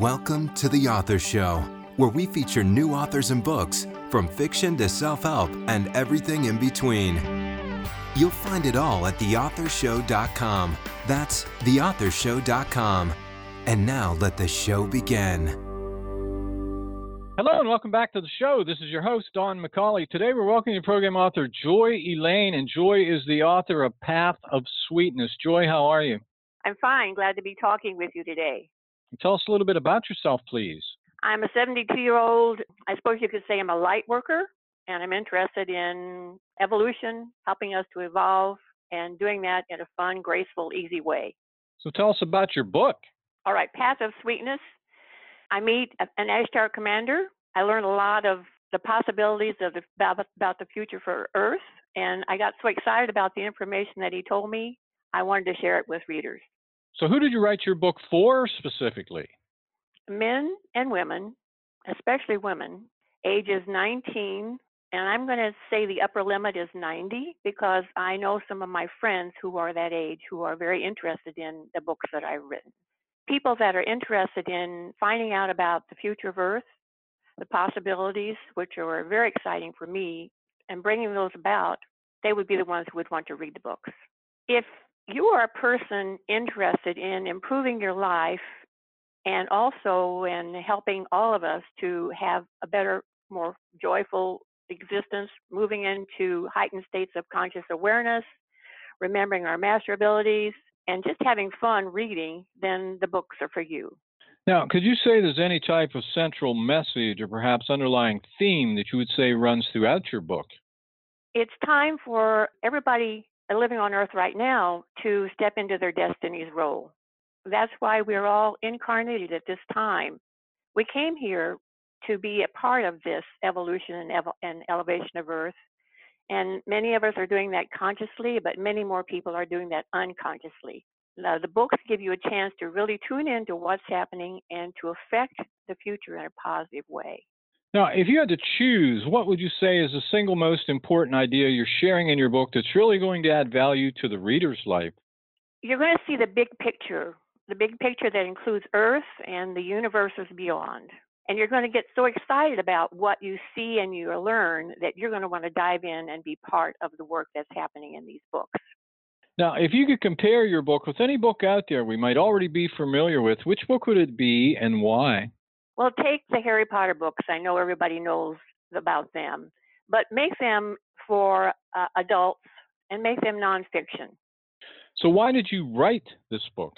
Welcome to The Author Show, where we feature new authors and books, from fiction to self help and everything in between. You'll find it all at theauthorshow.com. That's theauthorshow.com. And now let the show begin. Hello and welcome back to the show. This is your host, Don McCauley. Today we're welcoming program author Joy Elaine, and Joy is the author of Path of Sweetness. Joy, how are you? I'm fine. Glad to be talking with you today. Tell us a little bit about yourself, please. I'm a 72 year old, I suppose you could say I'm a light worker, and I'm interested in evolution, helping us to evolve, and doing that in a fun, graceful, easy way. So tell us about your book. All right, Path of Sweetness. I meet an Ashtar commander. I learn a lot of the possibilities of the, about, about the future for Earth, and I got so excited about the information that he told me, I wanted to share it with readers. So, who did you write your book for specifically? Men and women, especially women, ages 19, and I'm going to say the upper limit is 90 because I know some of my friends who are that age who are very interested in the books that I've written. People that are interested in finding out about the future of Earth, the possibilities, which are very exciting for me, and bringing those about, they would be the ones who would want to read the books. If you are a person interested in improving your life and also in helping all of us to have a better, more joyful existence, moving into heightened states of conscious awareness, remembering our master abilities, and just having fun reading, then the books are for you. Now, could you say there's any type of central message or perhaps underlying theme that you would say runs throughout your book? It's time for everybody living on earth right now to step into their destiny's role. That's why we're all incarnated at this time. We came here to be a part of this evolution and, ev- and elevation of earth. And many of us are doing that consciously, but many more people are doing that unconsciously. Now, the books give you a chance to really tune into what's happening and to affect the future in a positive way. Now, if you had to choose, what would you say is the single most important idea you're sharing in your book that's really going to add value to the reader's life? You're going to see the big picture, the big picture that includes Earth and the universes beyond. And you're going to get so excited about what you see and you learn that you're going to want to dive in and be part of the work that's happening in these books. Now, if you could compare your book with any book out there we might already be familiar with, which book would it be and why? Well, take the Harry Potter books. I know everybody knows about them, but make them for uh, adults and make them nonfiction. So, why did you write this book?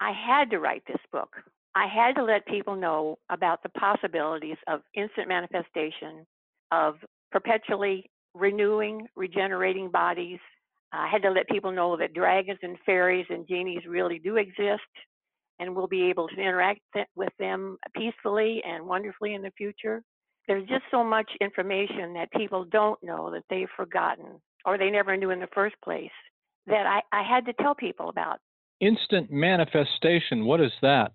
I had to write this book. I had to let people know about the possibilities of instant manifestation, of perpetually renewing, regenerating bodies. I had to let people know that dragons and fairies and genies really do exist and we'll be able to interact with them peacefully and wonderfully in the future. There's just so much information that people don't know that they've forgotten or they never knew in the first place that I, I had to tell people about. Instant manifestation, what is that?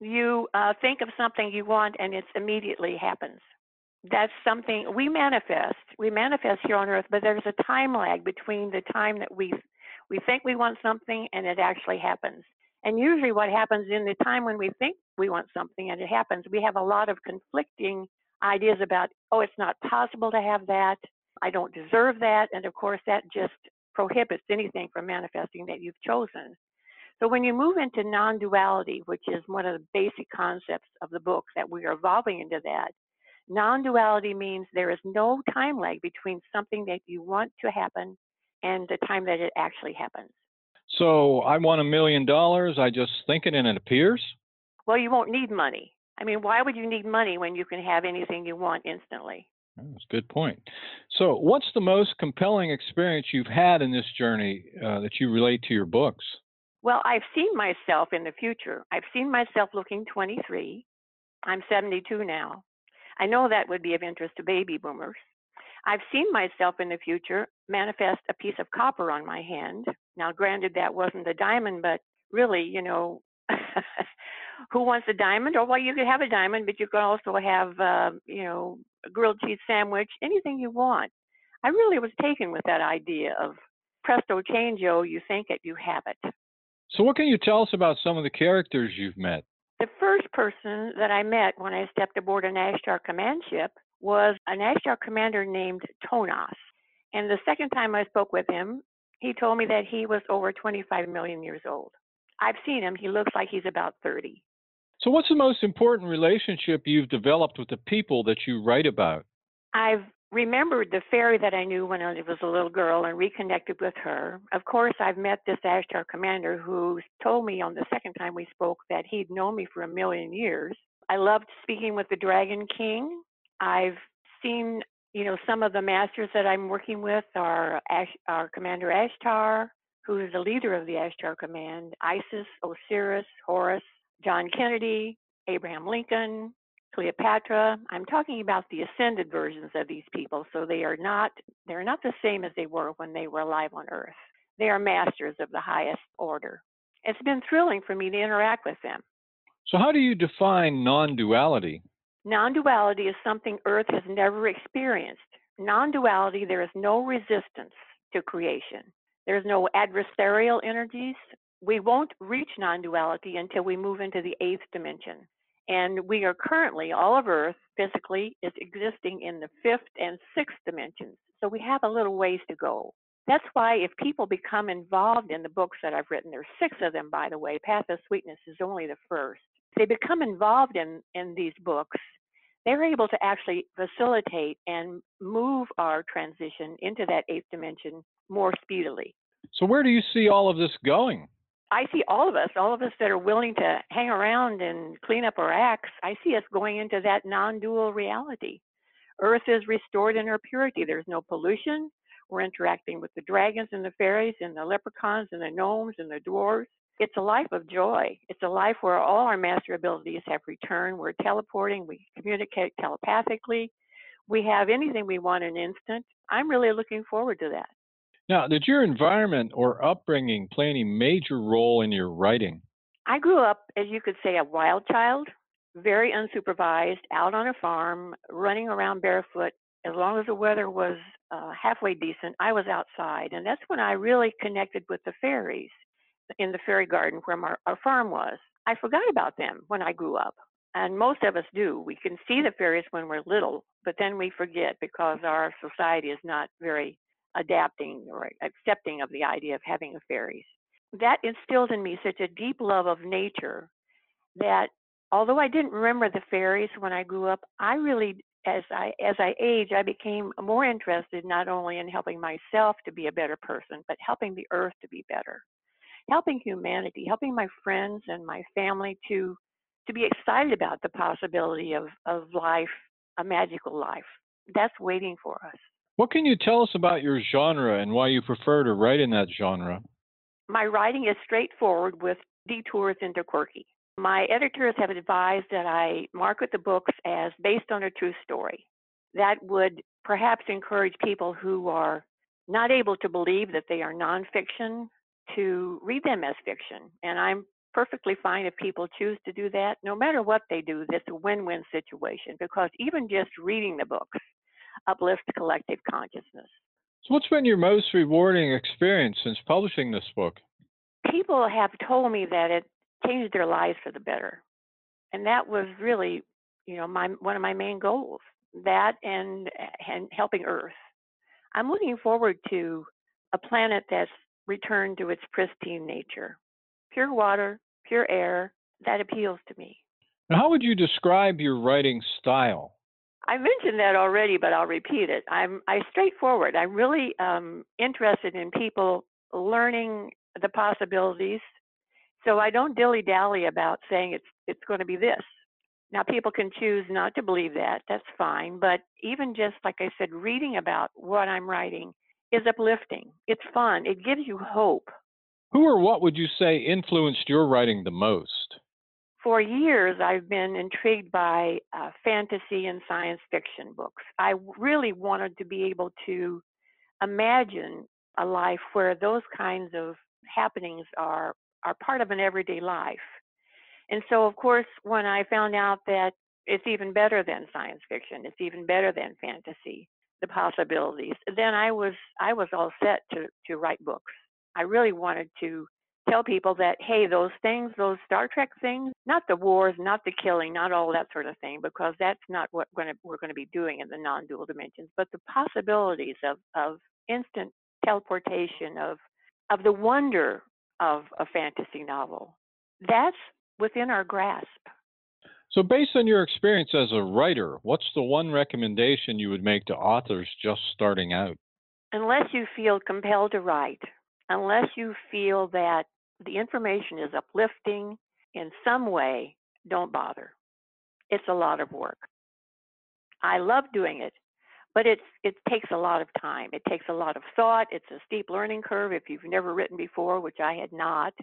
You uh, think of something you want and it immediately happens. That's something we manifest. We manifest here on earth, but there's a time lag between the time that we we think we want something and it actually happens. And usually, what happens in the time when we think we want something and it happens, we have a lot of conflicting ideas about, oh, it's not possible to have that. I don't deserve that. And of course, that just prohibits anything from manifesting that you've chosen. So when you move into non duality, which is one of the basic concepts of the book that we are evolving into that, non duality means there is no time lag between something that you want to happen and the time that it actually happens. So I want a million dollars. I just think it and it appears. Well, you won't need money. I mean, why would you need money when you can have anything you want instantly? That's a good point. So, what's the most compelling experience you've had in this journey uh, that you relate to your books? Well, I've seen myself in the future. I've seen myself looking 23. I'm 72 now. I know that would be of interest to baby boomers. I've seen myself in the future manifest a piece of copper on my hand. Now, granted, that wasn't a diamond, but really, you know, who wants a diamond? Or well, you could have a diamond, but you could also have, uh, you know, a grilled cheese sandwich, anything you want. I really was taken with that idea of presto changeo, you think it, you have it. So, what can you tell us about some of the characters you've met? The first person that I met when I stepped aboard an Ashtar command ship was an Ashtar commander named Tonas. And the second time I spoke with him, he told me that he was over 25 million years old. I've seen him. He looks like he's about 30. So, what's the most important relationship you've developed with the people that you write about? I've remembered the fairy that I knew when I was a little girl and reconnected with her. Of course, I've met this Ashtar commander who told me on the second time we spoke that he'd known me for a million years. I loved speaking with the Dragon King. I've seen, you know, some of the masters that I'm working with are Ash, are Commander Ashtar, who is the leader of the Ashtar Command, Isis, Osiris, Horus, John Kennedy, Abraham Lincoln, Cleopatra. I'm talking about the ascended versions of these people, so they are not they're not the same as they were when they were alive on earth. They are masters of the highest order. It's been thrilling for me to interact with them. So how do you define non-duality? Non-duality is something earth has never experienced. Non-duality there is no resistance to creation. There's no adversarial energies. We won't reach non-duality until we move into the eighth dimension. And we are currently, all of Earth physically is existing in the fifth and sixth dimensions. So we have a little ways to go. That's why if people become involved in the books that I've written, there's six of them, by the way, Path of Sweetness is only the first. If they become involved in, in these books, they're able to actually facilitate and move our transition into that eighth dimension more speedily. So where do you see all of this going? I see all of us, all of us that are willing to hang around and clean up our acts, I see us going into that non dual reality. Earth is restored in her purity. There's no pollution. We're interacting with the dragons and the fairies and the leprechauns and the gnomes and the dwarves. It's a life of joy. It's a life where all our master abilities have returned. We're teleporting. We communicate telepathically. We have anything we want in an instant. I'm really looking forward to that. Now, did your environment or upbringing play any major role in your writing? I grew up, as you could say, a wild child, very unsupervised, out on a farm, running around barefoot. As long as the weather was uh, halfway decent, I was outside. And that's when I really connected with the fairies in the fairy garden where my, our farm was. I forgot about them when I grew up. And most of us do. We can see the fairies when we're little, but then we forget because our society is not very adapting or accepting of the idea of having a fairies. That instills in me such a deep love of nature that although I didn't remember the fairies when I grew up, I really as I as I age, I became more interested not only in helping myself to be a better person, but helping the earth to be better, helping humanity, helping my friends and my family to to be excited about the possibility of of life, a magical life that's waiting for us. What can you tell us about your genre and why you prefer to write in that genre? My writing is straightforward with detours into quirky. My editors have advised that I market the books as based on a true story. That would perhaps encourage people who are not able to believe that they are nonfiction to read them as fiction. And I'm perfectly fine if people choose to do that. No matter what they do, this is a win win situation because even just reading the books uplifts collective consciousness. So, what's been your most rewarding experience since publishing this book? People have told me that it changed their lives for the better, and that was really, you know, my one of my main goals. That and and helping Earth. I'm looking forward to a planet that's returned to its pristine nature, pure water, pure air. That appeals to me. Now, how would you describe your writing style? I mentioned that already, but I'll repeat it. I'm I straightforward. I'm really um, interested in people learning the possibilities, so I don't dilly dally about saying it's it's going to be this. Now people can choose not to believe that. That's fine. But even just like I said, reading about what I'm writing is uplifting. It's fun. It gives you hope. Who or what would you say influenced your writing the most? for years, I've been intrigued by uh, fantasy and science fiction books. I really wanted to be able to imagine a life where those kinds of happenings are are part of an everyday life. And so, of course, when I found out that it's even better than science fiction, it's even better than fantasy, the possibilities, then I was I was all set to to write books. I really wanted to tell people that hey, those things, those Star Trek things, not the wars, not the killing, not all that sort of thing, because that's not what we're going to be doing in the non-dual dimensions. But the possibilities of of instant teleportation, of of the wonder of a fantasy novel, that's within our grasp. So, based on your experience as a writer, what's the one recommendation you would make to authors just starting out? Unless you feel compelled to write, unless you feel that the information is uplifting in some way, don't bother. It's a lot of work. I love doing it, but it's it takes a lot of time. It takes a lot of thought. It's a steep learning curve if you've never written before, which I had not.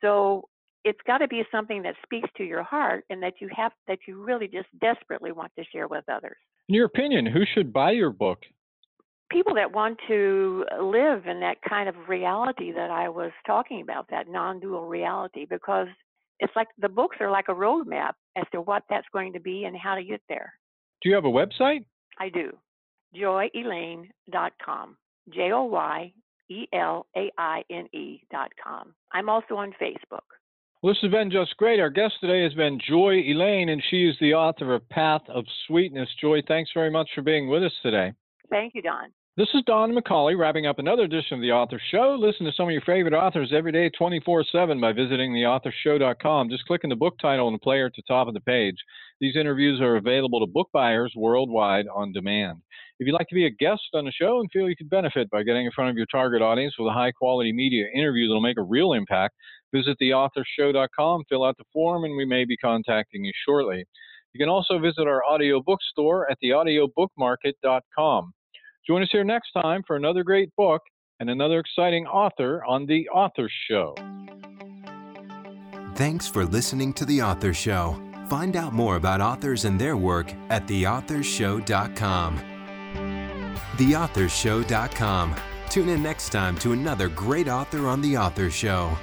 So it's got to be something that speaks to your heart and that you have that you really just desperately want to share with others. In your opinion, who should buy your book? People that want to uh, live in that kind of reality that I was talking about, that non-dual reality, because it's like the books are like a roadmap as to what that's going to be and how to get there. Do you have a website? I do. JoyElaine.com. J O Y E L A I N E.com. I'm also on Facebook. Well, this has been just great. Our guest today has been Joy Elaine, and she is the author of Path of Sweetness. Joy, thanks very much for being with us today. Thank you, Don. This is Don McCauley wrapping up another edition of The Author Show. Listen to some of your favorite authors every day 24 7 by visiting theauthorshow.com. Just click on the book title and the player at the top of the page. These interviews are available to book buyers worldwide on demand. If you'd like to be a guest on the show and feel you could benefit by getting in front of your target audience with a high quality media interview that'll make a real impact, visit theauthorshow.com, fill out the form, and we may be contacting you shortly. You can also visit our audio bookstore at theaudiobookmarket.com. Join us here next time for another great book and another exciting author on The Author Show. Thanks for listening to The Author Show. Find out more about authors and their work at theauthorshow.com. Theauthorshow.com. Tune in next time to another great author on The Author Show.